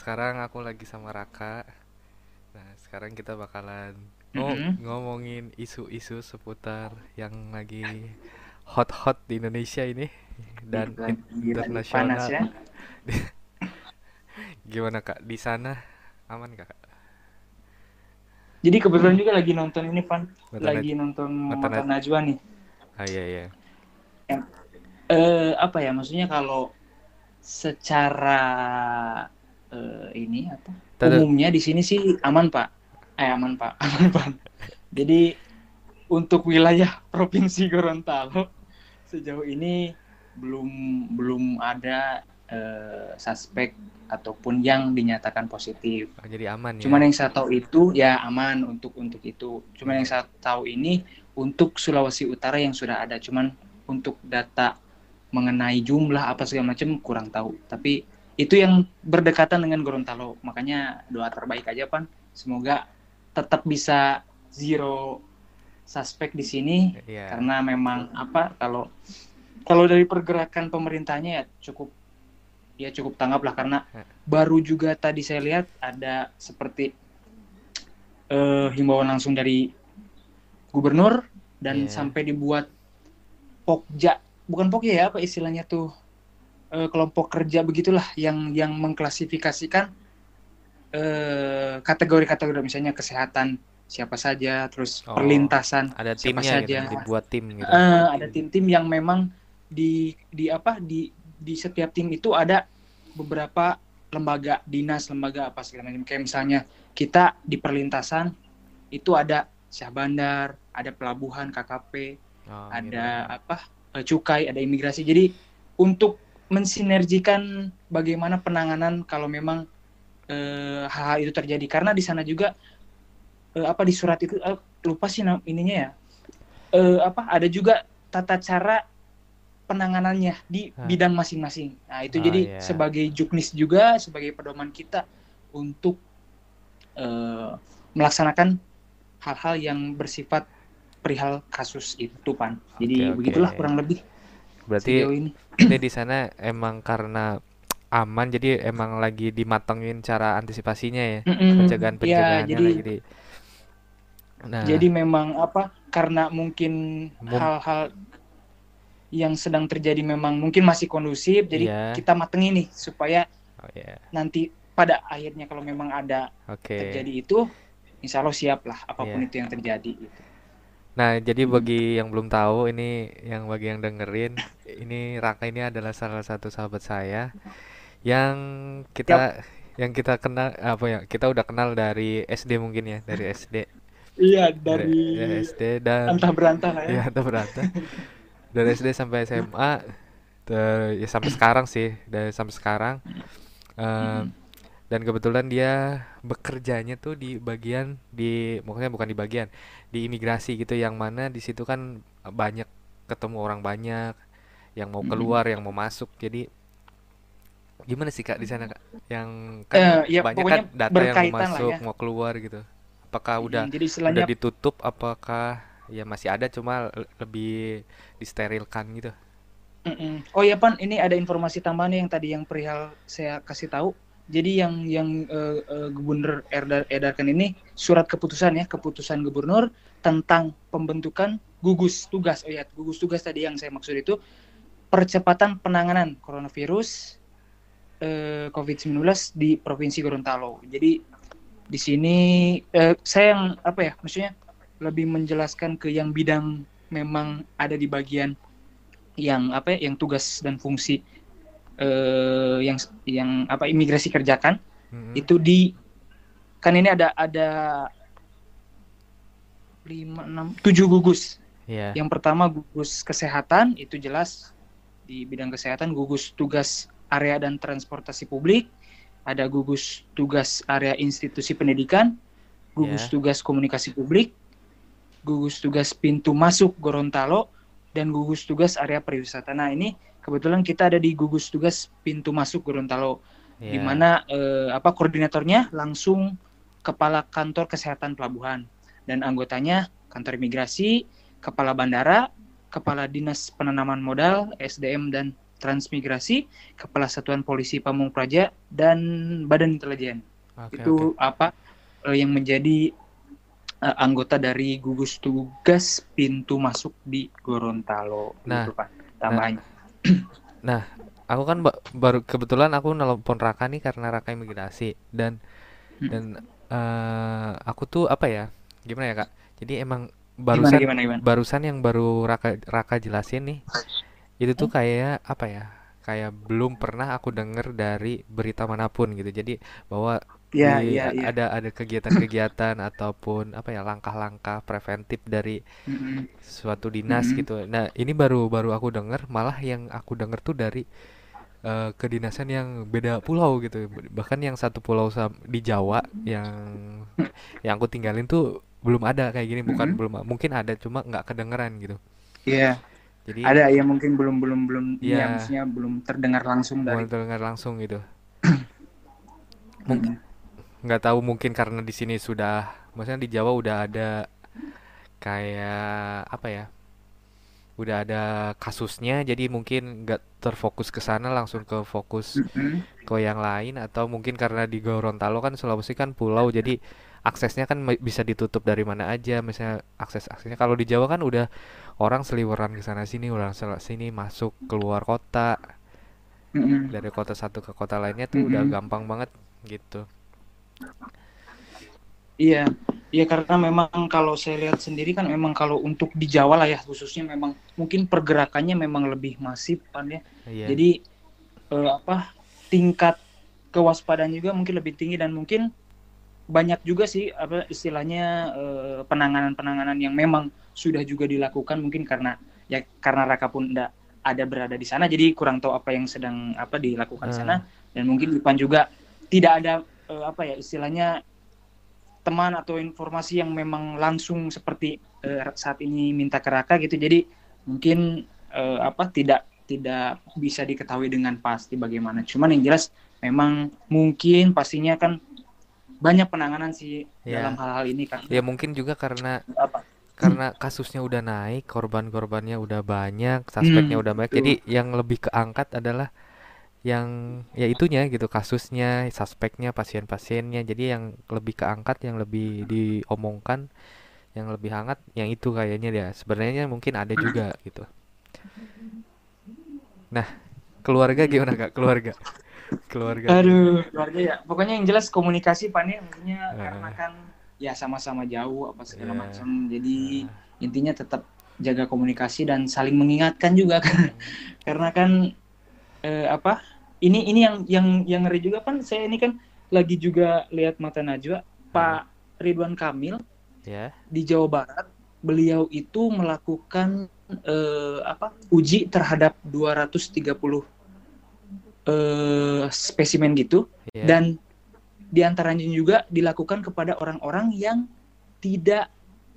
sekarang aku lagi sama Raka. Nah, sekarang kita bakalan Mm-mm. ngomongin isu-isu seputar yang lagi hot-hot di Indonesia ini dan lagi panas internasional. ya. Gimana Kak? Di sana aman Kak? Jadi kebetulan juga lagi nonton ini, Pan. Mata Lagi nonton Mata Mata Naj- Najwa nih. Ah iya iya. Yang, eh, apa ya, maksudnya kalau secara eh, ini apa? Tadu- Umumnya di sini sih aman, Pak. Eh, aman, Pak. Aman, Pak. Jadi untuk wilayah Provinsi Gorontalo sejauh ini belum belum ada eh, suspek ataupun yang dinyatakan positif. Oh, jadi aman ya. Cuman yang saya tahu itu ya aman untuk untuk itu. Cuman yang saya tahu ini untuk Sulawesi Utara yang sudah ada. Cuman untuk data mengenai jumlah apa segala macam kurang tahu. Tapi itu yang berdekatan dengan Gorontalo. Makanya doa terbaik aja pan. Semoga tetap bisa zero suspek di sini Iya. karena memang apa kalau kalau dari pergerakan pemerintahnya ya cukup ya cukup tanggap lah karena Ya. baru juga tadi saya lihat ada seperti eh, himbauan langsung dari gubernur dan Iya. sampai dibuat pokja bukan pokja ya apa istilahnya tuh eh, kelompok kerja begitulah yang yang mengklasifikasikan eh, kategori-kategori misalnya kesehatan siapa saja terus Oh, perlintasan Ada siapa timnya gitu, saja. dibuat tim gitu. Eh, ada tim-tim yang memang di di apa di di setiap tim itu ada beberapa lembaga dinas lembaga apa segala macam kayak misalnya kita di perlintasan itu ada syah bandar ada pelabuhan KKP Oh, ada gitu. apa eh, cukai ada imigrasi jadi untuk mensinergikan bagaimana penanganan kalau memang eh, hal-hal itu terjadi karena di sana juga eh, apa di surat itu eh, lupa sih nam- ininya ya Eh, apa ada juga tata cara penanganannya di Hah. bidang masing-masing nah itu Oh, jadi iya. sebagai juknis juga sebagai pedoman kita untuk eh, melaksanakan hal-hal yang bersifat perihal kasus itu pan jadi oke. begitulah kurang lebih Berarti ini ini di sana emang karena aman jadi emang lagi dimatengin cara antisipasinya ya. Mm-mm. Pencegahan-pencegahannya Ya, jadi lagi di Nah, jadi memang apa karena mungkin hal-hal yang sedang terjadi memang mungkin masih kondusif jadi Iya. kita matengin nih supaya oh ya. nanti pada akhirnya kalau memang ada Oke. terjadi itu insya Allah siap lah apa pun Iya. itu yang terjadi gitu. Nah, jadi Hmm. bagi yang belum tahu ini yang bagi yang dengerin, ini Raka ini adalah salah satu sahabat saya yang kita yang kita kenal apa ya? Kita udah kenal dari SD mungkin ya, dari SD. Iya Dari, dari SD dan antah berantah lah ya. ya entah berantah. Dari SD sampai SMA ter- ya sampai sekarang sih, dari sampai sekarang. Eh, Mm. Dan kebetulan dia bekerjanya tuh di bagian di maksudnya bukan di bagian di imigrasi gitu yang mana di situ kan banyak ketemu orang banyak yang mau keluar yang mau masuk jadi gimana sih kak di sana kak yang kan Eh, ya banyak kan data yang mau masuk ya. mau keluar gitu apakah udah jadi udah ditutup apakah ya masih ada cuma le- lebih disterilkan gitu Mm-mm. Oh ya Pan, ini ada informasi tambahan yang tadi yang perihal saya kasih tahu. Jadi yang yang eh, eh, gubernur edar- edarkan ini surat keputusan ya, keputusan gubernur tentang pembentukan gugus tugas. Oh ya, gugus tugas tadi yang saya maksud itu percepatan penanganan coronavirus eh, COVID-19 di Provinsi Gorontalo. Jadi di sini eh, saya yang apa ya, maksudnya lebih menjelaskan ke yang bidang memang ada di bagian yang apa ya, yang tugas dan fungsi eh, yang yang apa imigrasi kerjakan Mm-mm. itu di kan ini ada ada lima enam tujuh gugus Iya. yang pertama gugus kesehatan itu jelas di bidang kesehatan gugus tugas area dan transportasi publik ada gugus tugas area institusi pendidikan gugus Ya. tugas komunikasi publik gugus tugas pintu masuk Gorontalo dan gugus tugas area pariwisata nah ini kebetulan kita ada di gugus tugas pintu masuk Gorontalo di Iya. mana eh, apa koordinatornya langsung kepala kantor kesehatan pelabuhan dan anggotanya kantor imigrasi, kepala bandara, kepala dinas penanaman modal, SDM dan Transmigrasi, Kepala Satuan Polisi Pamung Praja, dan Badan Intelijen. Oke, itu oke. apa eh, yang menjadi eh, anggota dari gugus tugas pintu masuk di Gorontalo. Nah, gitu, Pak. Tambahannya. Nah, aku kan ba- baru kebetulan aku nelpon Raka nih karena Raka imigrasi dan Mm. dan eh, aku tuh apa ya? Gimana ya, Kak? Jadi emang barusan gimana gimana? barusan yang baru Raka Raka jelasin nih, itu tuh Hmm? kayak apa ya? Kayak belum pernah aku denger dari berita mana pun gitu. Jadi bahwa Ya, di ya, ya. ada ada kegiatan-kegiatan ataupun apa ya langkah-langkah preventif dari Mm-mm. suatu dinas Mm-mm. gitu. Nah, ini baru baru aku denger, malah yang aku denger tuh dari eh, kedinasan yang beda pulau gitu. Bahkan yang satu pulau di Jawa yang yang aku tinggalin tuh belum ada kayak gini, bukan Mm-mm. belum mungkin ada cuma nggak kedengeran gitu. Iya, Jadi ada ya mungkin belum belum belum ya maksudnya belum terdengar langsung belum dari terdengar langsung gitu. Mungkin. Nggak tahu mungkin karena di sini sudah, maksudnya di Jawa udah ada kayak apa ya? Udah ada kasusnya, jadi mungkin nggak terfokus ke sana, langsung ke fokus ke yang lain atau mungkin karena di Gorontalo kan Sulawesi kan pulau jadi aksesnya kan bisa ditutup dari mana aja misalnya akses aksesnya. Kalau di Jawa kan udah orang seliweran ke sana sini orang sini masuk keluar kota. Dari kota satu ke kota lainnya tuh udah gampang banget gitu Iya, iya karena memang kalau saya lihat sendiri kan memang kalau untuk di Jawa lah ya khususnya memang mungkin pergerakannya memang lebih masif kan ya. iya. Jadi eh, apa tingkat kewaspadaan juga mungkin lebih tinggi dan mungkin banyak juga sih apa istilahnya eh, penanganan-penanganan yang memang sudah juga dilakukan mungkin karena ya karena Raka pun enggak ada berada di sana jadi kurang tahu apa yang sedang apa dilakukan di sana. Dan mungkin Ipan juga tidak ada eh, apa ya istilahnya teman atau informasi yang memang langsung seperti eh, saat ini minta ke Raka gitu. Jadi mungkin eh, apa tidak tidak bisa diketahui dengan pasti bagaimana. Cuman yang jelas memang mungkin pastinya kan banyak penanganan sih dalam ya hal-hal ini kan. ya mungkin juga karena Apa? karena kasusnya udah naik korban-korbannya udah banyak suspeknya Hmm, udah banyak betul. jadi yang lebih keangkat adalah yang ya itunya gitu kasusnya suspeknya pasien-pasiennya. Jadi yang lebih keangkat yang lebih diomongkan yang lebih hangat yang itu kayaknya dia. Sebenarnya mungkin ada juga gitu. Nah keluarga gimana kak? Keluarga. Keluarga. Aduh, keluarga ya. Pokoknya yang jelas komunikasi Pan ya, maksudnya karena Eh, kan ya sama-sama jauh apa segala ya macam. Jadi eh, intinya tetap jaga komunikasi dan saling mengingatkan juga kan. Karena kan eh, apa? Ini ini yang yang yang ngeri juga kan saya ini kan lagi juga lihat mata Najwa. Eh, Pak Ridwan Kamil ya. di Jawa Barat beliau itu melakukan eh, apa? uji terhadap 230 eh, spesimen gitu. Ya. Dan di antaranya juga dilakukan kepada orang-orang yang tidak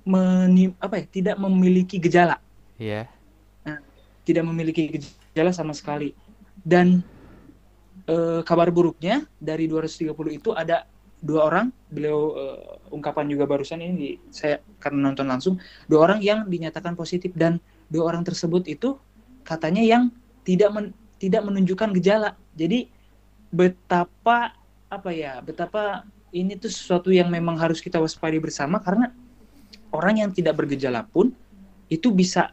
meni- apa ya tidak memiliki gejala. Ya. Nah, tidak memiliki gejala sama sekali dan eh, kabar buruknya dari 230 itu ada dua orang. Beliau eh, ungkapan juga barusan ini di, saya karena nonton langsung dua orang yang dinyatakan positif. Dan dua orang tersebut itu katanya yang tidak men- tidak menunjukkan gejala. Jadi betapa apa ya betapa ini tuh sesuatu yang memang harus kita waspadai bersama. Karena orang yang tidak bergejala pun itu bisa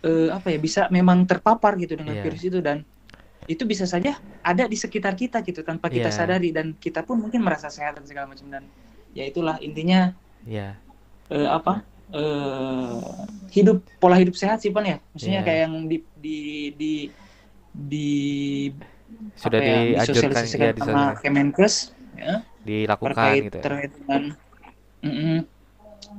eh, apa ya bisa memang terpapar gitu dengan Iya. virus itu. Dan itu bisa saja ada di sekitar kita gitu tanpa kita Iya. sadari dan kita pun mungkin merasa sehat dan segala macam dan ya itulah intinya ya eh, apa eh, hidup pola hidup sehat sih pan ya maksudnya Iya. kayak yang di di di di sudah apa ya dianjurkan disosialisasikan ya sama Kemenkes ya dilakukan terkait gitu ya terkait dengan Mm-mm.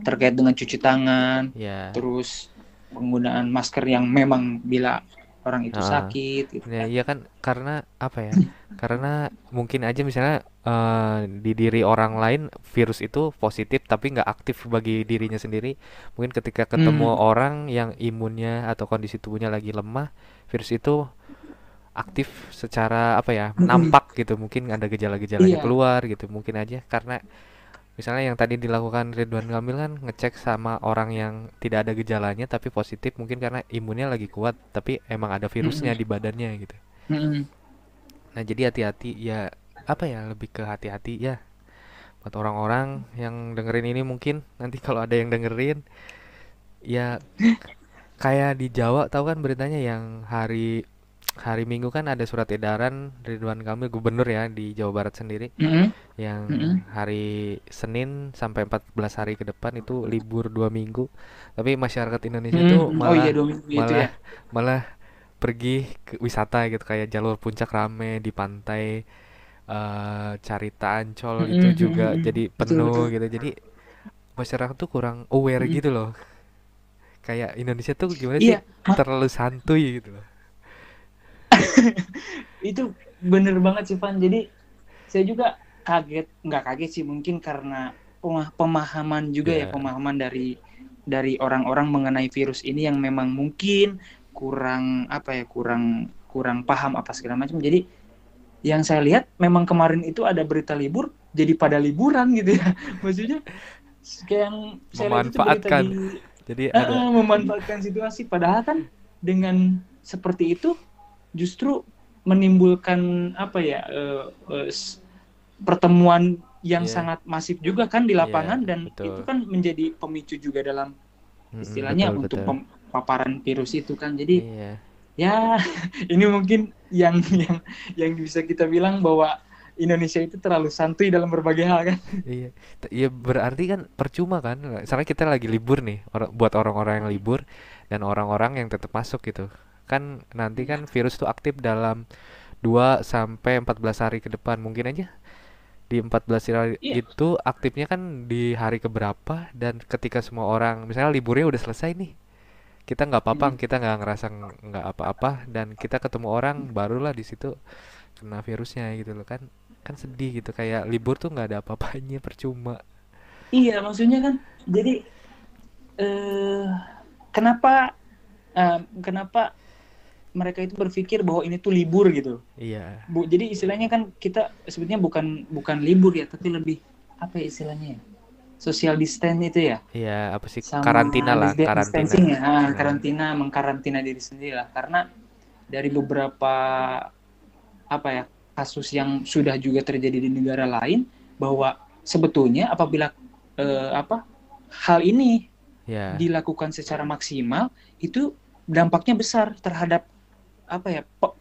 terkait dengan cuci tangan ya terus penggunaan masker yang memang bila orang itu Ah. sakit gitu Ya, kan. iya kan karena apa ya? Karena mungkin aja misalnya eh, di diri orang lain virus itu positif tapi nggak aktif bagi dirinya sendiri. Mungkin ketika ketemu Hmm. orang yang imunnya atau kondisi tubuhnya lagi lemah, virus itu aktif secara apa ya? Mm-mm. nampak gitu. Mungkin ada gejala-gejalanya Iya. keluar gitu. Mungkin aja karena misalnya yang tadi dilakukan Ridwan Kamil kan ngecek sama orang yang tidak ada gejalanya tapi positif mungkin karena imunnya lagi kuat tapi emang ada virusnya di badannya gitu. Nah jadi hati-hati. Ya apa ya lebih ke hati-hati ya. Buat orang-orang yang dengerin ini mungkin nanti kalau ada yang dengerin ya kayak di Jawa tahu kan beritanya yang hari hari Minggu kan ada surat edaran Ridwan Kamil gubernur ya di Jawa Barat sendiri Mm-mm. yang Mm-mm. hari Senin sampai 14 hari ke depan itu libur dua minggu tapi masyarakat Indonesia Mm. tuh Oh iya malah dua minggu itu malah ya. malah pergi ke wisata gitu kayak jalur puncak rame di pantai eh Carita Ancol itu Mm-mm, juga mm-mm. jadi Betul penuh betul. gitu jadi masyarakat tuh kurang aware Mm-mm. gitu loh kayak Indonesia tuh gimana sih Iya, ma- terlalu santuy gitu loh itu bener banget sih Van. Jadi saya juga kaget, nggak kaget sih mungkin karena pema- pemahaman juga ya ya pemahaman dari dari orang-orang mengenai virus ini yang memang mungkin kurang apa ya kurang kurang paham apa segala macam. Jadi yang saya lihat memang kemarin itu ada berita libur jadi pada liburan gitu ya. Maksudnya kayak yang saya lihat itu berita memanfaatkan di jadi Eh, ada eh, memanfaatkan situasi padahal kan dengan seperti itu justru menimbulkan apa ya eh, s- pertemuan yang Iya. sangat masif juga kan di Iya, lapangan dan betul. itu kan menjadi pemicu juga dalam istilahnya betul untuk betul paparan virus itu kan jadi iya ya ini mungkin yang yang yang bisa kita bilang bahwa Indonesia itu terlalu santuy dalam berbagai hal kan Iya, iya berarti kan percuma kan? Misalnya kita lagi libur nih, or- buat orang-orang yang libur dan orang-orang yang tetap masuk gitu. Kan nanti kan virus tuh aktif dalam 2 sampai 14 hari ke depan. Mungkin aja di 14 hari iya itu aktifnya kan di hari keberapa dan ketika semua orang misalnya liburnya udah selesai nih. Kita nggak apa-apa, Mm-mm. kita nggak ngerasa ng- nggak apa-apa dan kita ketemu orang barulah di situ kena virusnya gitu loh kan. Kan sedih gitu kayak libur tuh nggak ada apa-apanya percuma. iya maksudnya kan jadi eh kenapa eh, kenapa mereka itu berpikir bahwa ini tuh libur gitu. Iya. Bu, jadi istilahnya kan kita sebetulnya bukan bukan libur ya, tapi lebih apa ya istilahnya ya? Social distance itu ya, Iya, apa sih? sama Karantina lah, karantina. ya, Ah, Nah, karantina, mengkarantina diri sendiri lah. Karena dari beberapa apa ya kasus yang sudah juga terjadi di negara lain, bahwa sebetulnya apabila eh, apa hal ini ya. dilakukan secara maksimal, itu dampaknya besar terhadap apa ya pe-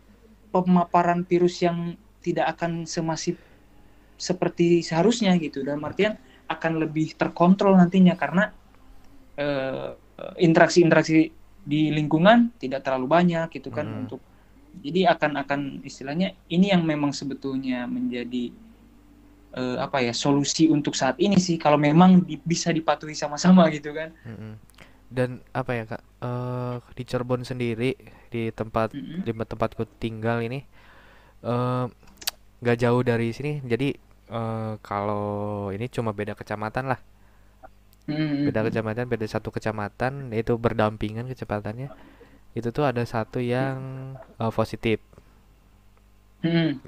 pemaparan virus yang tidak akan semasif seperti seharusnya gitu dalam artian akan lebih terkontrol nantinya karena eh, interaksi-interaksi di lingkungan tidak terlalu banyak gitu kan Mm. untuk jadi akan akan istilahnya ini yang memang sebetulnya menjadi eh, apa ya solusi untuk saat ini sih kalau memang di- bisa dipatuhi sama-sama gitu kan Mm-mm. Dan apa ya, Kak? Eh, di Cirebon sendiri, di tempat Mm-mm. di tempatku tinggal ini, eh, nggak jauh dari sini. Jadi eh, kalau ini cuma beda kecamatan lah, beda kecamatan, beda satu kecamatan, itu berdampingan kecepatannya. Itu tuh ada satu yang eh, positif,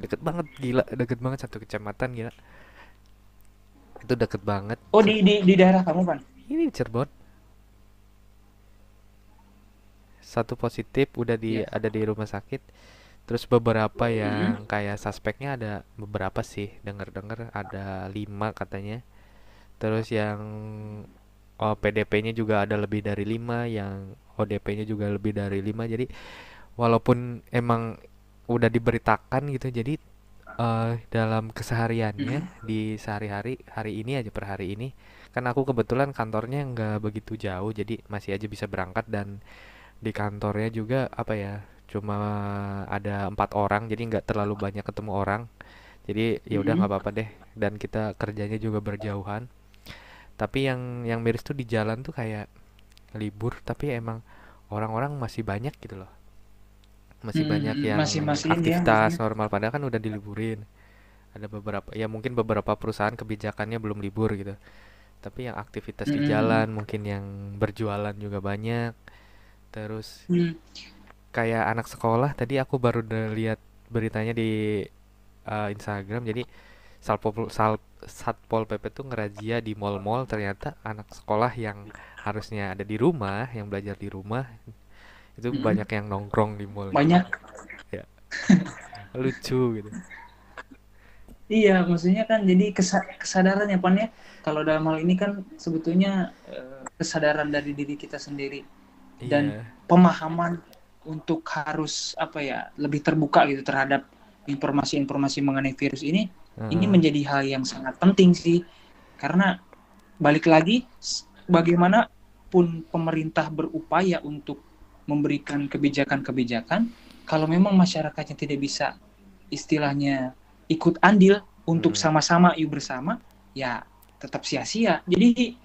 deket banget, gila, deket banget satu kecamatan, gila. Itu deket banget. Oh di di di daerah kamu kan? Ini Cirebon. Satu positif udah di Iya. ada di rumah sakit. Terus beberapa Mm-mm. yang kayak suspeknya ada beberapa sih, denger-denger ada lima katanya. Terus yang oh, PDP-nya juga ada lebih dari lima, yang ODP-nya juga lebih dari lima. Jadi walaupun emang udah diberitakan gitu, jadi eh, dalam kesehariannya di sehari-hari hari ini aja per hari ini kan aku kebetulan kantornya nggak begitu jauh jadi masih aja bisa berangkat dan di kantornya juga apa ya cuma ada empat orang jadi nggak terlalu banyak ketemu orang jadi ya udah nggak apa-apa deh dan kita kerjanya juga berjauhan tapi yang yang miris tuh di jalan tuh kayak libur tapi emang orang-orang masih banyak gitu loh masih banyak Mm-mm. yang Masih ya aktivitas maksudnya. normal padahal kan udah diliburin ada beberapa ya mungkin beberapa perusahaan kebijakannya belum libur gitu tapi yang aktivitas di Mm-mm. jalan mungkin yang berjualan juga banyak terus Mm. kayak anak sekolah tadi aku baru lihat beritanya di uh, Instagram jadi Satpol Sal, Satpol PP tuh ngerazia di mall-mall ternyata anak sekolah yang harusnya ada di rumah, yang belajar di rumah itu Mm-mm. banyak yang nongkrong di mall. banyak Ya, lucu gitu. iya maksudnya kan jadi kesa- kesadaran ya pan ya kalau dalam hal ini kan sebetulnya eh, kesadaran dari diri kita sendiri dan Iya, pemahaman untuk harus apa ya lebih terbuka gitu terhadap informasi-informasi mengenai virus ini ini heeh. menjadi hal yang sangat penting sih. Karena balik lagi s- bagaimanapun pemerintah berupaya untuk memberikan kebijakan-kebijakan kalau memang masyarakatnya tidak bisa istilahnya ikut andil untuk sama-sama yuk bersama ya tetap sia-sia. Jadi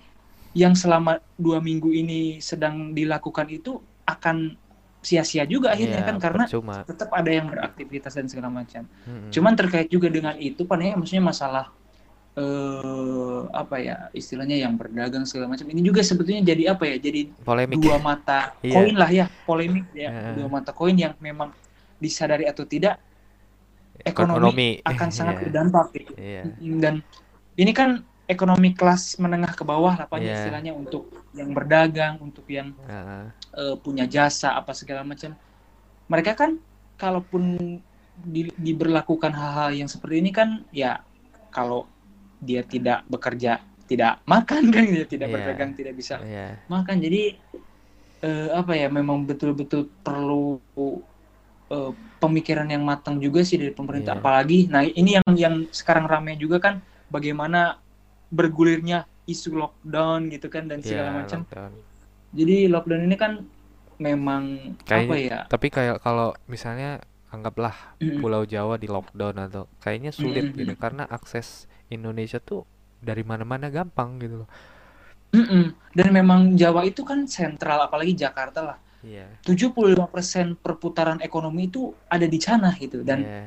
yang selama dua minggu ini sedang dilakukan itu akan sia-sia juga akhirnya Iya, kan karena percuma. tetap ada yang beraktivitas dan segala macam Mm-mm. Cuman terkait juga dengan itu, pan ya, maksudnya masalah eh apa ya istilahnya yang berdagang segala macam. Ini juga sebetulnya jadi apa ya? Jadi polemik. dua mata Iya. koin lah ya, polemik ya. Heeh. Dua mata koin yang memang disadari atau tidak ekonomi, akan sangat Iya, berdampak gitu. Iya. Dan ini kan ekonomi kelas menengah ke bawah lah Iya. istilahnya untuk yang berdagang, untuk yang Heeh. eh, punya jasa apa segala macam. Mereka kan kalaupun di, diberlakukan hal-hal yang seperti ini kan ya kalau dia tidak bekerja tidak makan kan dia tidak Iya. berdagang tidak bisa Iya. makan jadi eh, apa ya memang betul-betul perlu eh, pemikiran yang matang juga sih dari pemerintah Iya. apalagi nah ini yang yang sekarang ramai juga kan bagaimana bergulirnya isu lockdown gitu kan dan segala Iya, macam lockdown. jadi lockdown ini kan memang Kayaknya- apa ya? Tapi kayak kalau misalnya anggaplah Mm-mm. Pulau Jawa di lockdown atau kayaknya sulit Mm-mm. gitu karena akses Indonesia tuh dari mana-mana gampang gitu loh. Mm-mm. Dan memang Jawa itu kan sentral, apalagi Jakarta lah. Iya. 75% perputaran ekonomi itu ada di sana gitu. Dan Iya.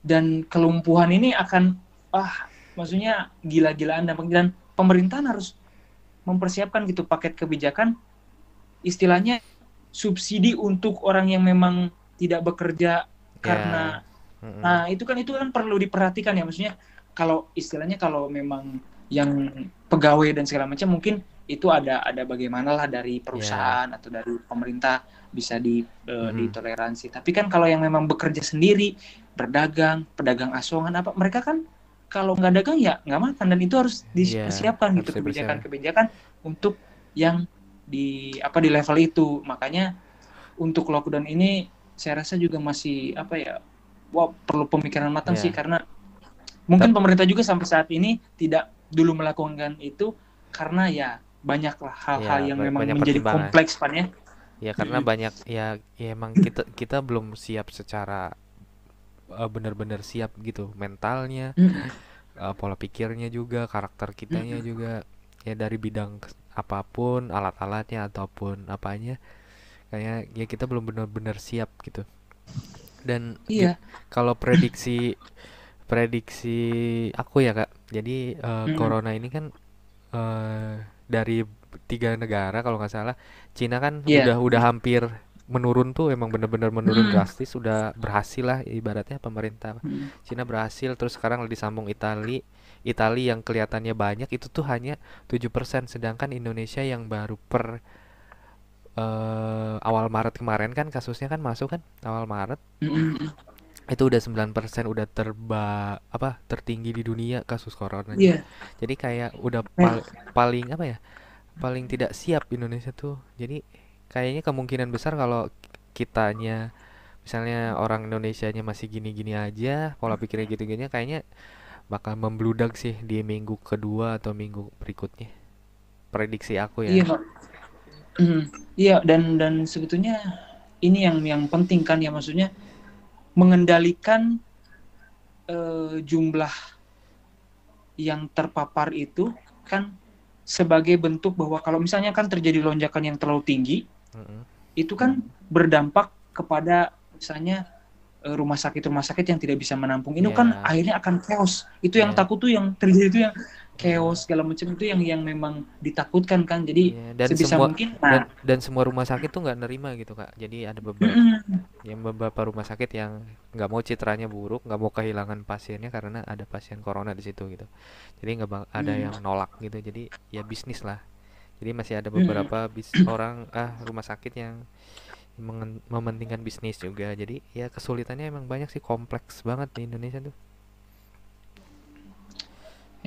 dan kelumpuhan ini akan ah maksudnya gila-gilaan dampaknya dan pemerintahan harus mempersiapkan gitu paket kebijakan istilahnya subsidi untuk orang yang memang tidak bekerja karena Mm-mm. Nah, itu kan itu kan perlu diperhatikan ya maksudnya kalau istilahnya kalau memang yang pegawai dan segala macam mungkin itu ada ada bagaimana lah dari perusahaan atau dari pemerintah bisa di eh, Mhm. ditoleransi. Tapi kan kalau yang memang bekerja sendiri, berdagang, pedagang asongan apa mereka kan kalau nggak dagang ya nggak makan dan itu harus Iya, dipersiapkan harus gitu kebijakan-kebijakan untuk yang di apa di level itu. Makanya untuk lockdown ini saya rasa juga masih apa ya wah perlu pemikiran matang Iya. sih karena mungkin pemerintah juga sampai saat ini tidak dulu melakukan itu karena ya banyaklah hal-hal Iya, yang ba- memang banyak menjadi kompleks pan ya. Ya karena banyak ya, ya emang kita kita belum siap secara eh, benar-benar siap gitu mentalnya, eh, pola pikirnya juga, karakter kitanya juga ya dari bidang apa pun, alat-alatnya ataupun apanya kayak ya kita belum benar-benar siap gitu. Dan Iya. kalau prediksi prediksi aku ya Kak. Jadi eh, Mm-mm. corona ini kan eh, dari tiga negara kalau nggak salah, Cina kan Iya. udah udah hampir menurun tuh emang bener-bener menurun Mm. drastis, udah berhasil lah ibaratnya pemerintah Mm. Cina berhasil terus sekarang disambung Itali. Itali yang kelihatannya banyak itu tuh hanya 7% sedangkan Indonesia yang baru per eh, awal Maret kemarin kan kasusnya kan masuk kan awal Maret itu udah 9% udah terba apa tertinggi di dunia kasus coronanya. Iya. Jadi kayak udah Mem- pal- paling apa ya? Paling tidak siap Indonesia tuh. Jadi kayaknya kemungkinan besar kalau kitanya misalnya orang Indonesianya masih gini-gini aja, pola pikirnya gitu-gini kayaknya bakal membludak sih di minggu kedua atau minggu berikutnya. Prediksi aku ya. Iya. Mm. Iya, dan dan sebetulnya ini yang yang penting kan ya maksudnya mengendalikan eh, jumlah yang terpapar itu kan sebagai bentuk bahwa kalau misalnya kan terjadi lonjakan yang terlalu tinggi Mm-mm. itu kan berdampak kepada misalnya eh, rumah sakit rumah sakit yang tidak bisa menampung ini kan Iya. akhirnya akan chaos itu yang Iya. takut tuh yang terjadi itu yang chaos segala macam itu yang yang memang ditakutkan kan jadi Iya, dan sebisa semua mungkin dan nah dan semua rumah sakit tuh nggak nerima gitu Kak. Jadi ada beberapa mm-mm. yang beberapa rumah sakit yang nggak mau citranya buruk nggak mau kehilangan pasiennya karena ada pasien corona di situ gitu jadi nggak ada Hmm. yang nolak gitu jadi ya bisnis lah jadi masih ada Hmm. beberapa bis orang ah rumah sakit yang mementingkan bisnis juga jadi ya kesulitannya emang banyak sih kompleks banget di Indonesia tuh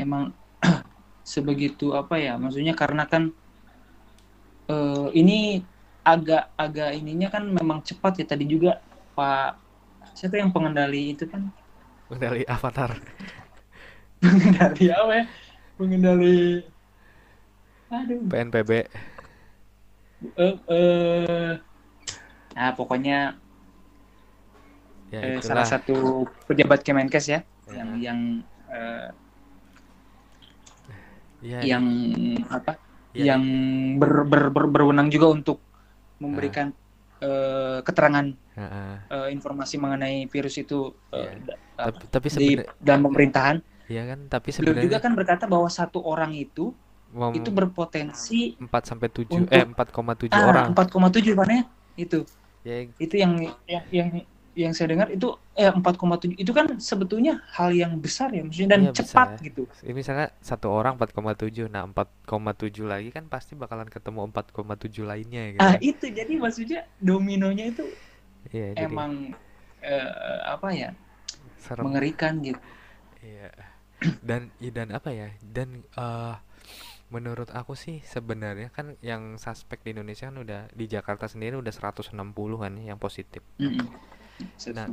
Emang sebegitu apa ya? Maksudnya karena kan eh, ini agak-agak ininya kan memang cepat ya tadi juga Pak siapa yang pengendali itu kan dari Avatar pengendali apa ya? Pengendali aduh PNPB eh eh nah pokoknya ya itulah salah satu pejabat Kemenkes ya Ya. yang yang eh, ya yang apa ya, yang ber, ber, ber- berwenang juga untuk memberikan eh, keterangan Heeh. eh, informasi mengenai virus itu eh, Iya. da- tapi tapi di sebenarnya dalam pemerintahan. ya kan tapi Beliau juga sebenarnya kan berkata bahwa satu orang itu mem- itu berpotensi 4 sampai 7 untuk- eh 4,7 ah, orang 4,7 kan ya itu ya itu yang yang yang yang saya dengar itu eh 4,7 itu kan sebetulnya hal yang besar ya maksudnya dan Iya, besar cepat ya. gitu. ini misalnya satu orang 4,7 nah 4,7 lagi kan pasti bakalan ketemu 4,7 lainnya gitu Ah kan. itu jadi maksudnya dominonya itu iya jadi emang eh, apa ya serem mengerikan gitu. Iya. Dan i- dan apa ya? Dan eh menurut aku sih sebenarnya kan yang suspek di Indonesia kan udah di Jakarta sendiri udah 160 kan ya yang positif. Mm-mm. Nah.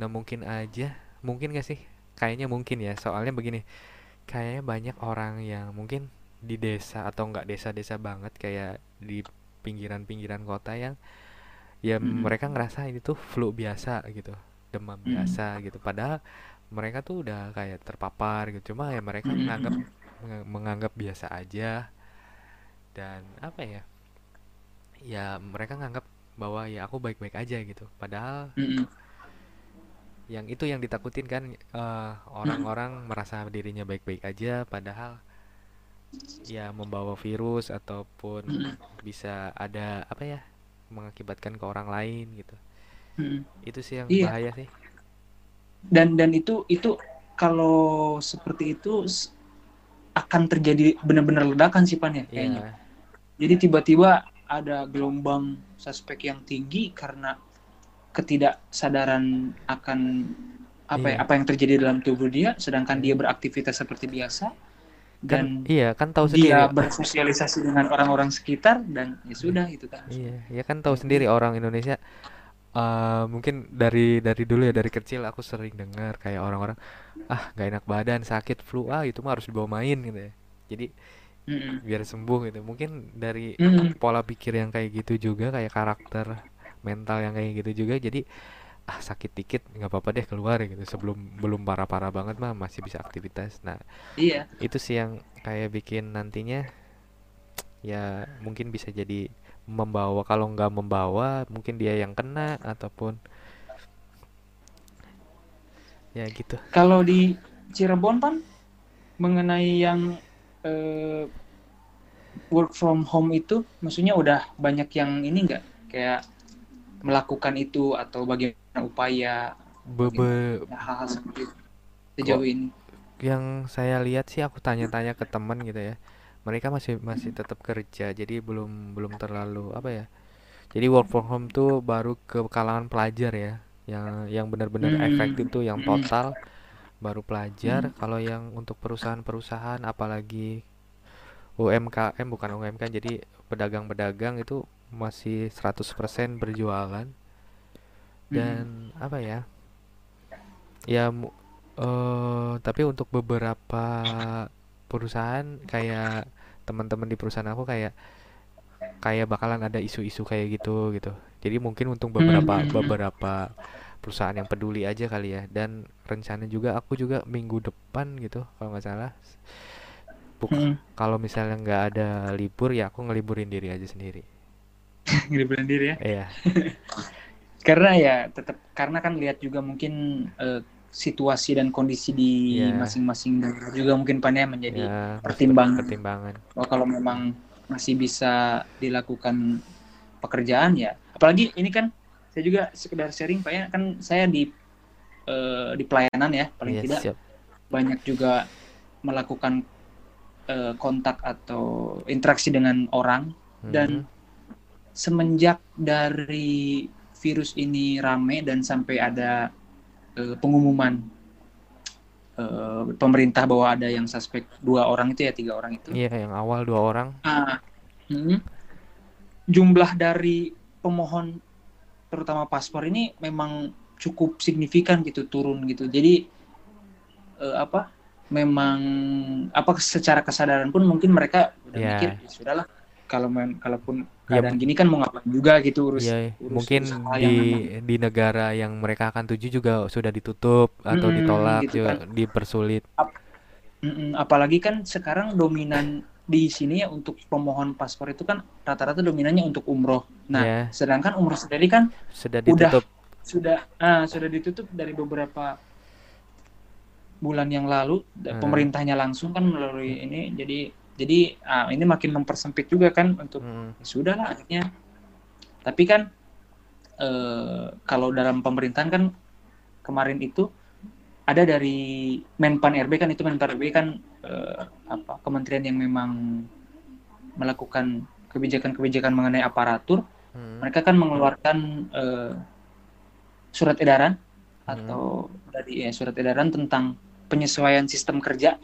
Nah, mungkin aja, mungkin gak sih? Kayaknya mungkin ya. Soalnya begini, kayaknya banyak orang yang mungkin di desa atau enggak desa-desa banget kayak di pinggiran-pinggiran kota yang ya Mm-mm. mereka ngerasa ini tuh flu biasa gitu, demam Mm-mm. biasa gitu. Padahal mereka tuh udah kayak terpapar gitu. Cuma ya mereka menganggap menga- menganggap biasa aja dan apa ya? Ya mereka nganggap bahwa ya aku baik-baik aja gitu. Padahal Mm-mm. yang itu yang ditakutin kan eh, orang-orang merasa dirinya baik-baik aja padahal ya membawa virus ataupun Mm-mm. bisa ada apa ya mengakibatkan ke orang lain gitu Mm-mm. itu sih yang Iya. bahaya sih Dan dan itu itu kalau seperti itu akan terjadi benar-benar ledakan sih pan ya kayaknya. Iya Jadi tiba-tiba ada gelombang suspek yang tinggi karena ketidaksadaran akan apa ya, Iya. apa yang terjadi dalam tubuh dia, sedangkan dia beraktivitas seperti biasa kan dan iya kan tahu sendiri dia bersosialisasi dengan orang-orang sekitar dan ya sudah itu kan. iya ya kan tahu sendiri orang Indonesia eh mungkin dari dari dulu ya dari kecil aku sering dengar kayak orang-orang ah nggak enak badan sakit flu ah itu mah harus dibawa main gitu ya. Jadi biar sembuh gitu. Mungkin dari pola pikir yang kayak gitu juga kayak karakter mental yang kayak gitu juga jadi ah sakit dikit nggak apa-apa deh keluar gitu. Sebelum belum parah-parah banget mah masih bisa aktivitas. Nah Iya. itu sih yang kayak bikin nantinya ya mungkin bisa jadi membawa kalau nggak membawa mungkin dia yang kena ataupun ya gitu. Kalau di Cirebon pan mengenai yang eh, work from home itu, maksudnya udah banyak yang ini nggak? Kayak melakukan itu atau bagaimana upaya? Bebe hal-hal seperti itu sejauh ini. yang saya lihat sih aku tanya-tanya ke teman gitu ya mereka masih masih tetap kerja jadi belum belum terlalu apa ya jadi work from home tuh baru ke kalangan pelajar ya yang yang benar-benar Hmm. efektif tuh yang Hmm. total baru pelajar kalau yang untuk perusahaan-perusahaan apalagi UMKM bukan UMKM jadi pedagang-pedagang itu masih 100% berjualan dan apa ya ya eh tapi untuk beberapa perusahaan kayak teman-teman di perusahaan aku kayak kayak bakalan ada isu-isu kayak gitu gitu jadi mungkin untuk beberapa Hmm. beberapa perusahaan yang peduli aja kali ya dan rencana juga aku juga minggu depan gitu kalau nggak salah Buk- Hmm. kalau misalnya nggak ada libur ya aku ngeliburin diri aja sendiri Ngeliburin diri ya. iya Karena ya tetap karena kan lihat juga mungkin eh, situasi dan kondisi di Iya. masing-masing daerah juga mungkin pan ya menjadi masuk pertimbangan. pertimbangan Oh, kalau memang masih bisa dilakukan pekerjaan ya. Apalagi ini kan saya juga sekedar sharing Pak ya, kan saya di eh, di pelayanan ya, paling Iya, tidak siap. banyak juga melakukan eh, kontak atau interaksi dengan orang dan Mhm. semenjak dari virus ini rame dan sampai ada eh, pengumuman eh, pemerintah bahwa ada yang suspek dua orang itu ya tiga orang itu Iya, yang awal dua orang. Ah, mm, jumlah dari pemohon terutama paspor ini memang cukup signifikan gitu turun gitu jadi eh, apa memang apa secara kesadaran pun mungkin mereka udah Ya. mikir "Ya sudahlah kalau mem- kalaupun Ya, keadaan gini kan mau ngapain juga gitu urus Iya, urus mungkin usaha di yang di negara yang mereka akan tuju juga sudah ditutup atau Mm-mm, ditolak gitu juga kan. dipersulit. Mm-mm, apalagi kan sekarang dominan di sini ya untuk pemohon paspor itu kan rata-rata dominannya untuk umroh. Nah, Ya, sedangkan umroh sendiri kan sudah udah ditutup. sudah ah, sudah ditutup dari beberapa bulan yang lalu Hmm. pemerintahnya langsung kan melalui ini jadi jadi ah, ini makin mempersempit juga kan untuk Mm, ya sudah lah akhirnya. Tapi kan eh, kalau dalam pemerintahan kan kemarin itu ada dari Menpan RB kan itu Menpan RB kan eh, apa kementerian yang memang melakukan kebijakan-kebijakan mengenai aparatur. Mm, mereka kan mengeluarkan eh, surat edaran Hmm. atau dari ya, surat edaran tentang penyesuaian sistem kerja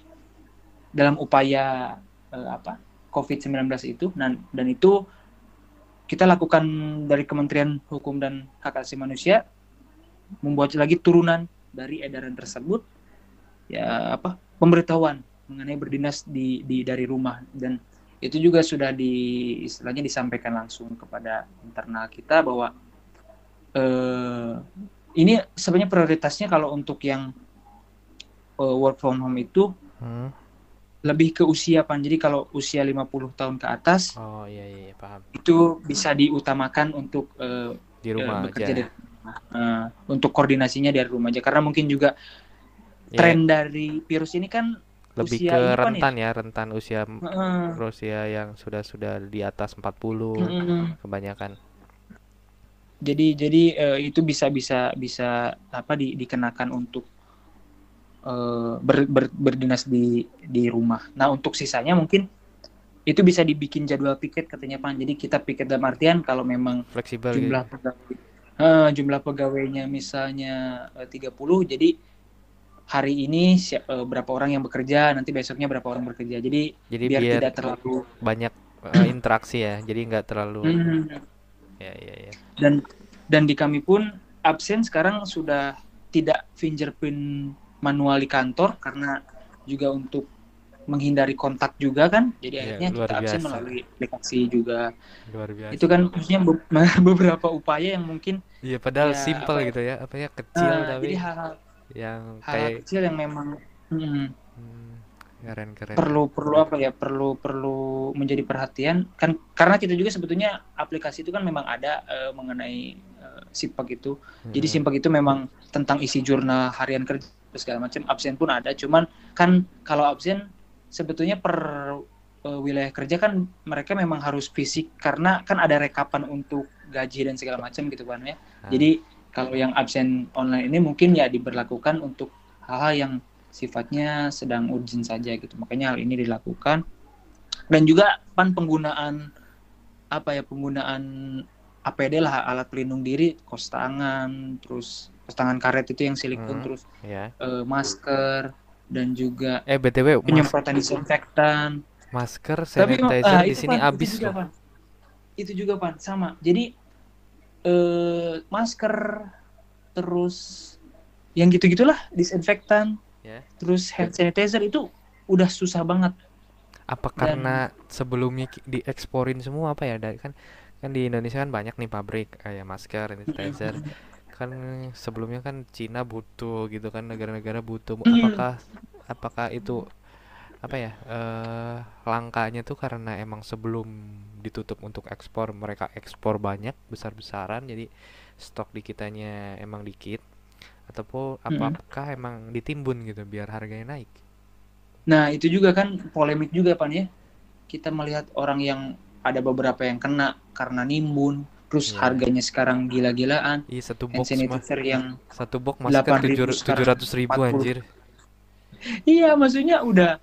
dalam upaya eh, apa COVID-19 itu dan dan itu kita lakukan dari Kementerian Hukum dan Hak Asasi Manusia membuat lagi turunan dari edaran tersebut ya apa pemberitahuan mengenai berdinas di, di dari rumah dan itu juga sudah di istilahnya disampaikan langsung kepada internal kita bahwa eh, ini sebenarnya prioritasnya kalau untuk yang eh, work from home itu mm. Lebih ke usia pan. Jadi kalau usia 50 tahun ke atas Oh iya iya iya, paham. itu bisa diutamakan untuk eh, Di eh, rumah bekerja aja. dari. Eh, untuk koordinasinya dari rumah aja karena mungkin juga Ya, tren dari virus ini kan lebih usia ke Pan, ya? rentan ya, rentan usia eh, usia yang sudah-sudah di atas 40 mm, kebanyakan. jadi jadi eh, itu bisa bisa bisa apa di, dikenakan untuk eh, ber, ber- berdinas di di rumah. Nah untuk sisanya mungkin itu bisa dibikin jadwal piket katanya Pan. Jadi kita piket dalam artian kalau memang Fleksibel gitu. jumlah pegawai eh, jumlah pegawainya misalnya eh, 30 jadi hari ini eh, berapa orang yang bekerja nanti besoknya berapa orang bekerja jadi Jadi biar, biar tidak terlalu banyak eh, interaksi ya. Jadi nggak terlalu Hmm, ya ya ya. dan dan di kami pun absen sekarang sudah tidak fingerprint manual di kantor karena juga untuk menghindari kontak juga kan jadi Iya, akhirnya kita absen biasa. melalui aplikasi juga Luar biasa. itu kan maksudnya be- beberapa upaya yang mungkin Iya, padahal Ya, simple apa ya? gitu ya. Apa ya kecil eh, tapi jadi hal-hal yang hal kayak kecil yang memang hmm, hmm, keren-keren. perlu perlu apa ya perlu perlu menjadi perhatian kan karena kita juga sebetulnya aplikasi itu kan memang ada eh, mengenai eh, sipak itu jadi Mm-mm. sipak itu memang tentang isi jurnal harian kerja segala macam absen pun ada cuman kan kalau absen sebetulnya per eh, wilayah kerja kan mereka memang harus fisik karena kan ada rekapan untuk gaji dan segala macam gitu kan ya Ah. jadi kalau yang absen online ini mungkin ya diberlakukan untuk hal-hal yang sifatnya sedang urgent saja gitu. Makanya hal ini dilakukan. Dan juga pan penggunaan apa ya penggunaan APD lah alat pelindung diri, kos tangan, terus tangan karet itu yang silikon, Hmm. terus ya. eh, masker dan juga Eh, BTW, penyemprotan disinfektan. masker Tapi sanitizer ah, di sini Pan, habis itu juga, loh. Pan. Itu juga pan sama. Jadi eh masker terus yang gitu-gitulah disinfektan, Ya. terus hand sanitizer itu udah susah banget. Apa Dan- karena sebelumnya dieksporin semua apa ya? Dari kan kan di Indonesia kan banyak nih pabrik kayak masker, sanitizer. Kan sebelumnya kan Cina butuh gitu kan negara-negara butuh. Hmm. Apakah apakah itu apa ya? eh langkanya tuh karena emang sebelum ditutup untuk ekspor mereka ekspor banyak besar-besaran jadi stok di kitanya emang dikit ataupun Mm-mm. apakah emang ditimbun gitu biar harganya naik? Nah, itu juga kan polemik juga Pan ya. Kita melihat orang yang ada beberapa yang kena karena nimbun, terus Iya. harganya sekarang gila-gilaan Iya satu hand box mah sanitizer yang satu box masker 8.000 tujuh ratus ribu 40 anjir. iya maksudnya udah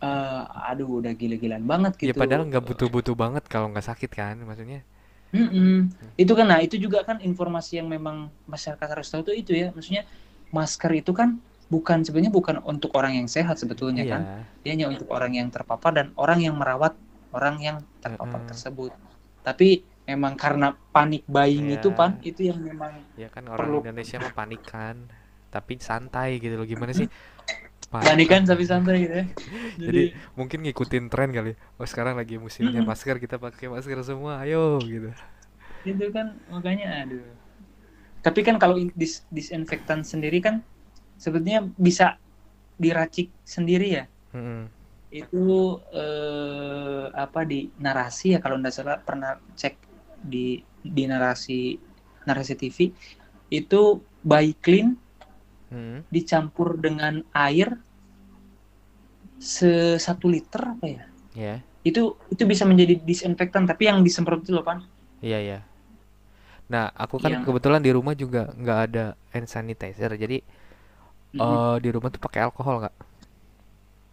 eh, aduh udah gila-gilaan banget Ya gitu padahal nggak butuh-butuh banget kalau nggak sakit kan maksudnya. Mm-mm. itu kan nah itu juga kan informasi yang memang masyarakat harus tahu tuh itu ya maksudnya masker itu kan bukan sebenarnya bukan untuk orang yang sehat sebetulnya kan Iya. dia hanya untuk orang yang terpapar dan orang yang merawat orang yang terpapar Heeh. tersebut tapi memang karena panik buying itu Iya. pan itu yang memang Ya kan orang perlu Indonesia mah panik kan. Tapi santai gitu loh. Gimana sih? panik kan tapi santai gitu ya Jadi jadi mungkin ngikutin tren kali. Oh sekarang lagi musimnya masker, kita pakai masker semua. Ayo gitu. itu kan makanya aduh tapi kan kalau dis disinfektan sendiri kan sebetulnya bisa diracik sendiri ya Mm-mm. itu eh, apa di narasi ya kalau nggak salah pernah cek di di narasi narasi TV itu clean Mm-mm. dicampur dengan air se satu liter apa ya Ya, itu itu bisa menjadi disinfektan tapi yang disemprot itu loh pan iya ya. Nah, aku kan yang kebetulan di rumah juga nggak ada hand sanitizer. Jadi Mhm. eh di rumah tuh pakai alkohol nggak?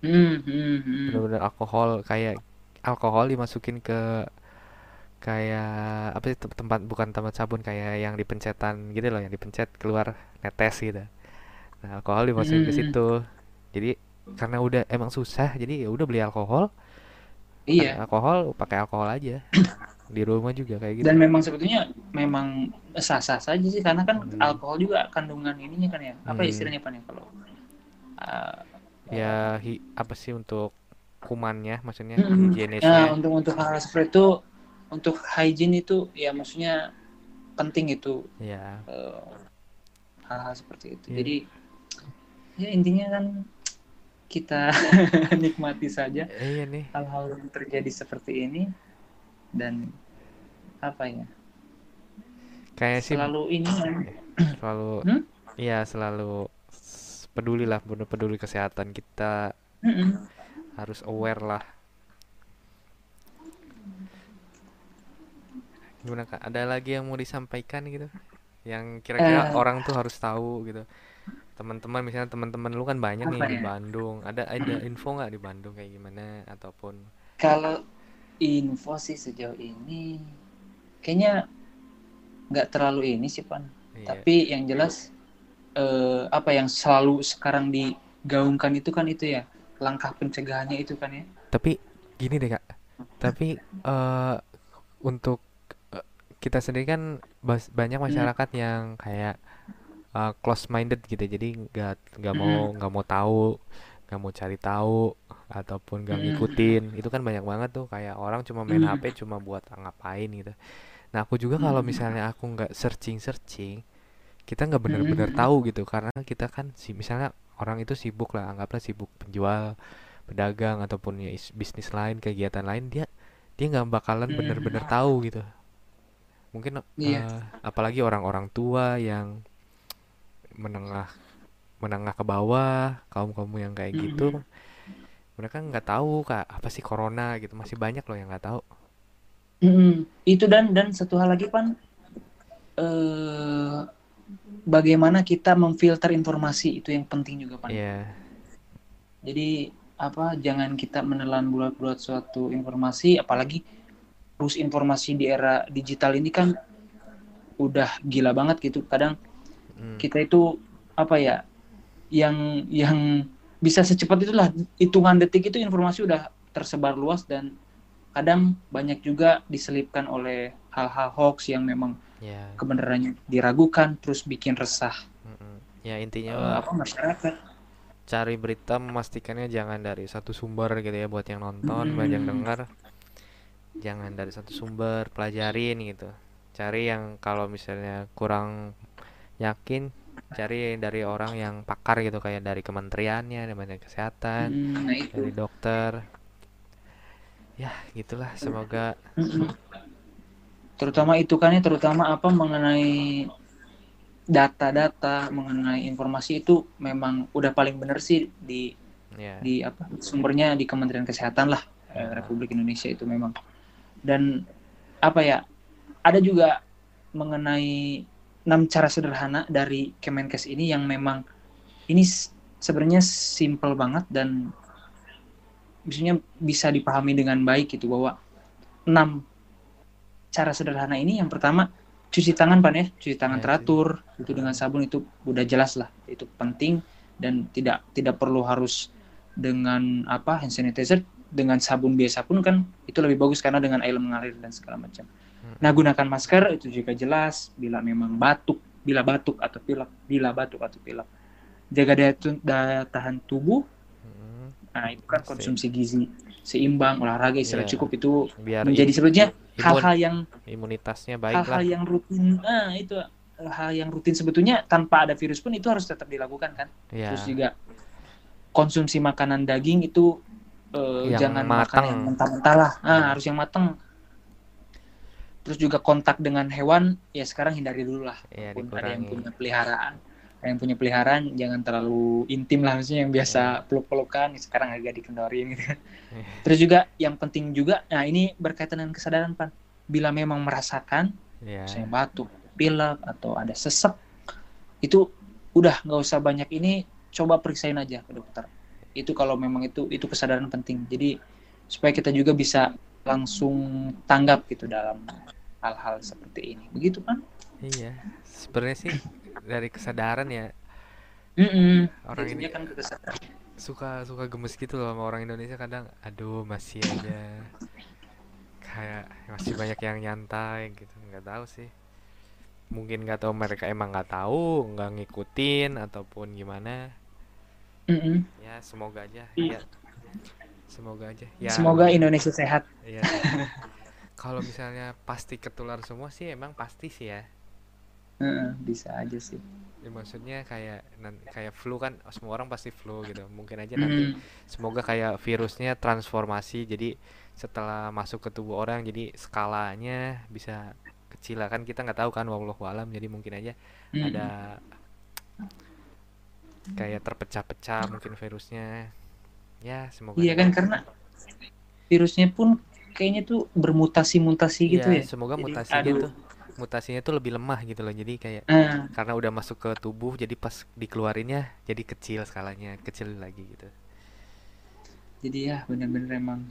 Hmm, hmm, hmm. Bener-bener alkohol kayak alkohol dimasukin ke kayak apa sih tem- tempat bukan tempat sabun kayak yang dipencetan gitu loh, yang dipencet keluar netes gitu. Nah, alkohol dimasukin ke Hmm, situ. Jadi karena udah emang susah, jadi ya udah beli alkohol, iya alkohol, pakai alkohol aja. Di rumah juga kayak gitu. dan memang sebetulnya memang sah-sah saja sih karena kan Hmm. alkohol juga kandungan ininya kan ya apa Hmm. istilahnya pan ya kalau uh, Ya hi- apa sih untuk kumannya, maksudnya Mm-mm. Nah, untuk untuk hal seperti itu, untuk hygiene itu ya maksudnya penting itu Ya, eh, hal-hal seperti itu. Iya. Jadi ya intinya kan kita nikmati saja iya nih. hal-hal yang terjadi seperti ini dan apa ya Kayak sih selalu ini ya. selalu Hmm? Iya selalu s- peduli lah bener peduli kesehatan kita Mm-mm. harus aware lah gimana kak ada lagi yang mau disampaikan gitu yang kira-kira Eh. orang tuh harus tahu gitu teman-teman misalnya teman-teman lu kan banyak nih Apa di ya? Bandung ada ada info nggak di Bandung kayak gimana ataupun Kalau info sih sejauh ini kayaknya nggak terlalu ini sih pan. iya Tapi yang jelas eh, apa yang selalu sekarang digaungkan itu kan itu ya langkah pencegahannya itu kan ya. tapi gini deh kak tapi eh untuk kita sendiri kan bas- banyak Hmm. masyarakat yang kayak uh, close minded gitu. Jadi nggak nggak mau nggak mau tahu nggak mau cari tahu ataupun nggak Mm-mm. ngikutin. Itu kan banyak banget tuh. Kayak orang cuma main Mm. HP cuma buat ngapain gitu. Nah aku juga kalau misalnya aku nggak searching searching kita nggak bener-bener Mm. tahu gitu. Karena kita kan si misalnya orang itu sibuk lah anggaplah sibuk penjual pedagang ataupun ya is- bisnis lain kegiatan lain dia dia nggak bakalan bener-bener tahu gitu mungkin Iya. eh, apalagi orang-orang tua yang menengah menengah ke bawah kaum kaum yang kayak gitu mereka nggak tahu kak apa sih corona gitu masih banyak loh yang nggak tahu Mm-mm. Itu dan dan satu hal lagi pan eh bagaimana kita memfilter informasi itu yang penting juga pan. Iya Jadi apa jangan kita menelan bulat-bulat suatu informasi apalagi terus informasi di era digital ini kan udah gila banget gitu. Kadang Mm. kita itu apa ya yang yang bisa secepat itulah hitungan detik itu informasi udah tersebar luas dan kadang banyak juga diselipkan oleh hal-hal hoax yang memang ya kebenarannya diragukan terus bikin resah mm-mm. ya intinya mah apa masyarakat cari berita memastikannya jangan dari satu sumber gitu ya buat yang nonton buat yang Mm. dengar jangan dari satu sumber pelajarin gitu. Cari yang kalau misalnya kurang yakin cari dari orang yang pakar gitu kayak dari kementeriannya dari Badan kesehatan Hmm, nah itu. dari dokter. Ya gitulah. Semoga terutama itu kan ya terutama apa mengenai data-data mengenai informasi itu memang udah paling benar sih di ya. di apa sumbernya di Kementerian Kesehatan lah. Eh, Republik Indonesia itu memang dan apa ya ada juga mengenai enam cara sederhana dari Kemenkes ini yang memang ini sebenarnya simple banget dan maksudnya bisa dipahami dengan baik gitu bahwa enam cara sederhana ini yang pertama cuci tangan pan ya. Cuci tangan ya, teratur itu dengan sabun itu udah jelas lah itu penting dan tidak tidak perlu harus dengan apa hand sanitizer dengan sabun biasa pun kan itu lebih bagus karena dengan air mengalir dan segala macam. Hmm. Nah gunakan masker itu juga jelas bila memang batuk, bila batuk atau pilek, bila batuk atau pilek. Jaga daya, daya tahan tubuh. Hmm. Nah itu kan konsumsi gizi seimbang, olahraga istilah yeah. cukup itu Biar menjadi sebetulnya hal-hal yang imunitasnya baik hal-hal yang rutin. Nah itu hal yang rutin sebetulnya tanpa ada virus pun itu harus tetap dilakukan kan. Yeah. Terus juga konsumsi makanan daging itu uh, jangan matang. makan yang mentah-mentah lah nah, hmm. harus yang matang terus juga kontak dengan hewan ya sekarang hindari dulu lah ya, ada yang punya peliharaan ada yang punya peliharaan jangan terlalu intim lah maksudnya yang biasa ya. peluk-pelukan sekarang agak dikendorin gitu kan ya. terus juga yang penting juga nah ini berkaitan dengan kesadaran pan bila memang merasakan ya. misalnya batuk pilek atau ada sesek itu udah nggak usah banyak ini coba periksain aja ke dokter itu kalau memang itu itu kesadaran penting. Jadi supaya kita juga bisa langsung tanggap gitu dalam hal-hal seperti ini. Begitu kan iya. Sebenarnya sih dari kesadaran ya. Mm -mm. orang ini kan kesadaran. suka suka gemes gitu loh sama orang Indonesia. Kadang aduh masih aja. Kayak masih banyak yang nyantai gitu. Nggak tahu sih. Mungkin nggak tahu mereka emang nggak tahu nggak ngikutin ataupun gimana Mm -hmm. Ya semoga aja. Ya. Semoga aja. Ya. Semoga Indonesia sehat. Iya. Kalau misalnya pasti ketular semua sih emang pasti sih ya. Uh, bisa aja sih. Ya, maksudnya kayak kayak flu kan semua orang pasti flu gitu. Mungkin aja nanti mm. semoga kayak virusnya transformasi jadi setelah masuk ke tubuh orang jadi skalanya bisa kecil lah kan kita nggak tahu kan wallahu alam jadi mungkin aja mm. ada kayak terpecah-pecah mungkin virusnya ya semoga iya kan karena virusnya pun kayaknya tuh bermutasi-mutasi iya, gitu ya semoga jadi, mutasinya aduh. tuh mutasinya tuh lebih lemah gitu loh jadi kayak uh. karena udah masuk ke tubuh jadi pas dikeluarinnya jadi kecil skalanya kecil lagi gitu jadi ya bener-bener emang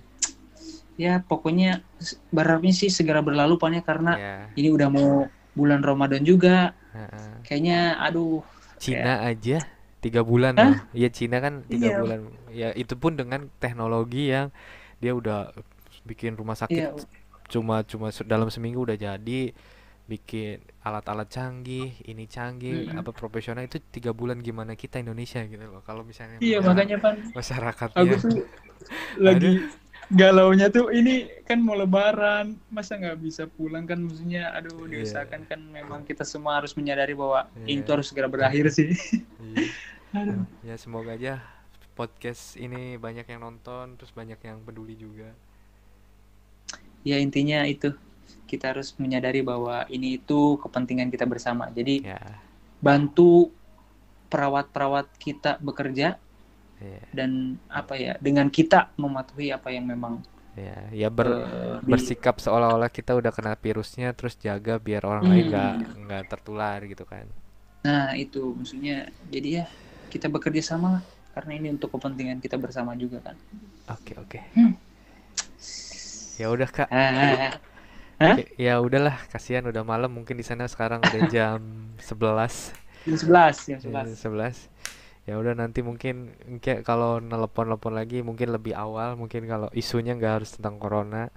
ya pokoknya berharapnya sih segera berlalu pokoknya karena yeah. ini udah mau bulan Ramadan juga uh -uh. kayaknya aduh Cina kayak... aja tiga bulan Hah? ya Cina kan tiga iya. bulan ya itu pun dengan teknologi yang dia udah bikin rumah sakit iya. cuma cuma dalam seminggu udah jadi bikin alat-alat canggih ini canggih -hmm. apa profesional itu tiga bulan gimana kita Indonesia gitu loh kalau misalnya iya makanya pan masyarakatnya aku tuh lagi galau nya tuh ini kan mau lebaran masa nggak bisa pulang kan maksudnya aduh iya. diusahakan yeah. kan memang kita semua harus menyadari bahwa yeah. ini tuh harus segera berakhir sih yeah. Aduh. Ya semoga aja podcast ini banyak yang nonton terus banyak yang peduli juga. Ya intinya itu kita harus menyadari bahwa ini itu kepentingan kita bersama. Jadi ya. bantu perawat-perawat kita bekerja ya. dan apa ya dengan kita mematuhi apa yang memang ya ya ber, uh, bersikap seolah-olah kita udah kena virusnya terus jaga biar orang hmm. lain nggak nggak tertular gitu kan nah itu maksudnya jadi ya kita bekerja sama karena ini untuk kepentingan kita bersama juga kan. Oke oke. Hmm. ya udah kak. Ah, ah, ya udahlah. Kasihan udah malam. Mungkin di sana sekarang udah jam sebelas. Jam sebelas jam sebelas. ya udah nanti mungkin kayak kalau nelpon nelpon lagi mungkin lebih awal. Mungkin kalau isunya nggak harus tentang corona.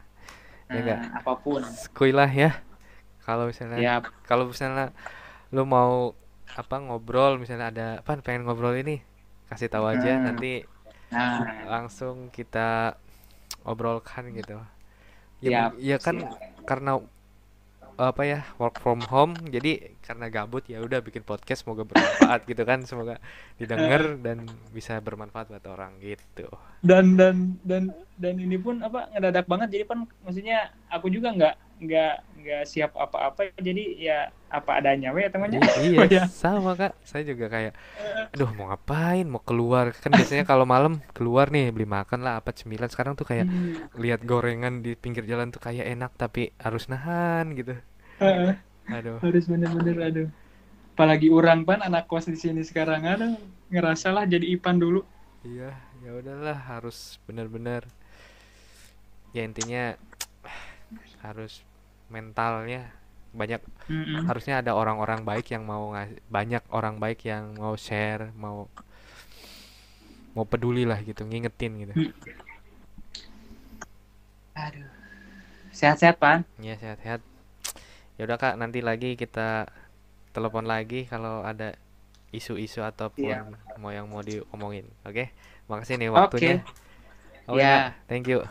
Ya enggak apa pun. Kuilah ya. Kalau misalnya kalau misalnya lu mau apa ngobrol misalnya ada apa pengen ngobrol ini kasih tahu aja hmm. nanti nah. langsung kita obrolkan gitu ya siap, ya kan siap. karena apa ya work from home jadi karena gabut ya udah bikin podcast semoga bermanfaat gitu kan semoga didengar dan bisa bermanfaat buat orang gitu dan dan dan dan ini pun apa ngedadak banget jadi kan maksudnya aku juga nggak nggak nggak siap apa-apa jadi ya apa adanya we temannya. Iya, iya sama kak. Saya juga kayak aduh mau ngapain? Mau keluar. Kan biasanya kalau malam keluar nih beli makan lah apa cemilan. Sekarang tuh kayak hmm. lihat gorengan di pinggir jalan tuh kayak enak tapi harus nahan gitu. Aduh. Harus bener-bener aduh. Apalagi orang pan anak kos di sini sekarang ada ngerasa lah jadi Ipan dulu. Iya ya udahlah harus bener-bener. Ya intinya harus mentalnya banyak mm -hmm. harusnya ada orang-orang baik yang mau ngasih banyak orang baik yang mau share mau mau peduli lah gitu ngingetin gitu mm. aduh sehat-sehat pan ya sehat-sehat ya udah kak nanti lagi kita telepon lagi kalau ada isu-isu ataupun yeah. mau yang mau diomongin oke okay? makasih nih waktunya okay. oh ya yeah. thank you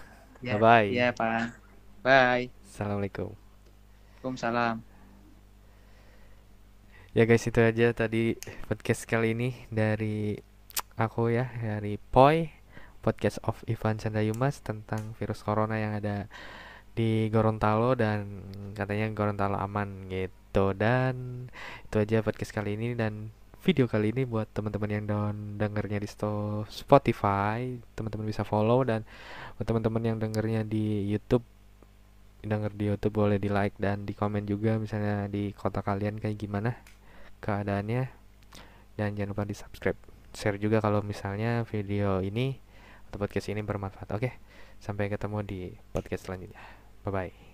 yeah. bye bye ya yeah, pak bye assalamualaikum Waalaikumsalam. Ya guys itu aja tadi podcast kali ini dari aku ya dari Poi podcast of Ivan Chandayumas tentang virus corona yang ada di Gorontalo dan katanya Gorontalo aman gitu dan itu aja podcast kali ini dan video kali ini buat teman-teman yang down dengernya di Spotify teman-teman bisa follow dan buat teman-teman yang dengernya di YouTube denger di YouTube boleh di like dan di komen juga misalnya di kota kalian kayak gimana keadaannya. Dan jangan lupa di subscribe share juga kalau misalnya video ini atau podcast ini bermanfaat. Oke sampai ketemu di podcast selanjutnya. Bye bye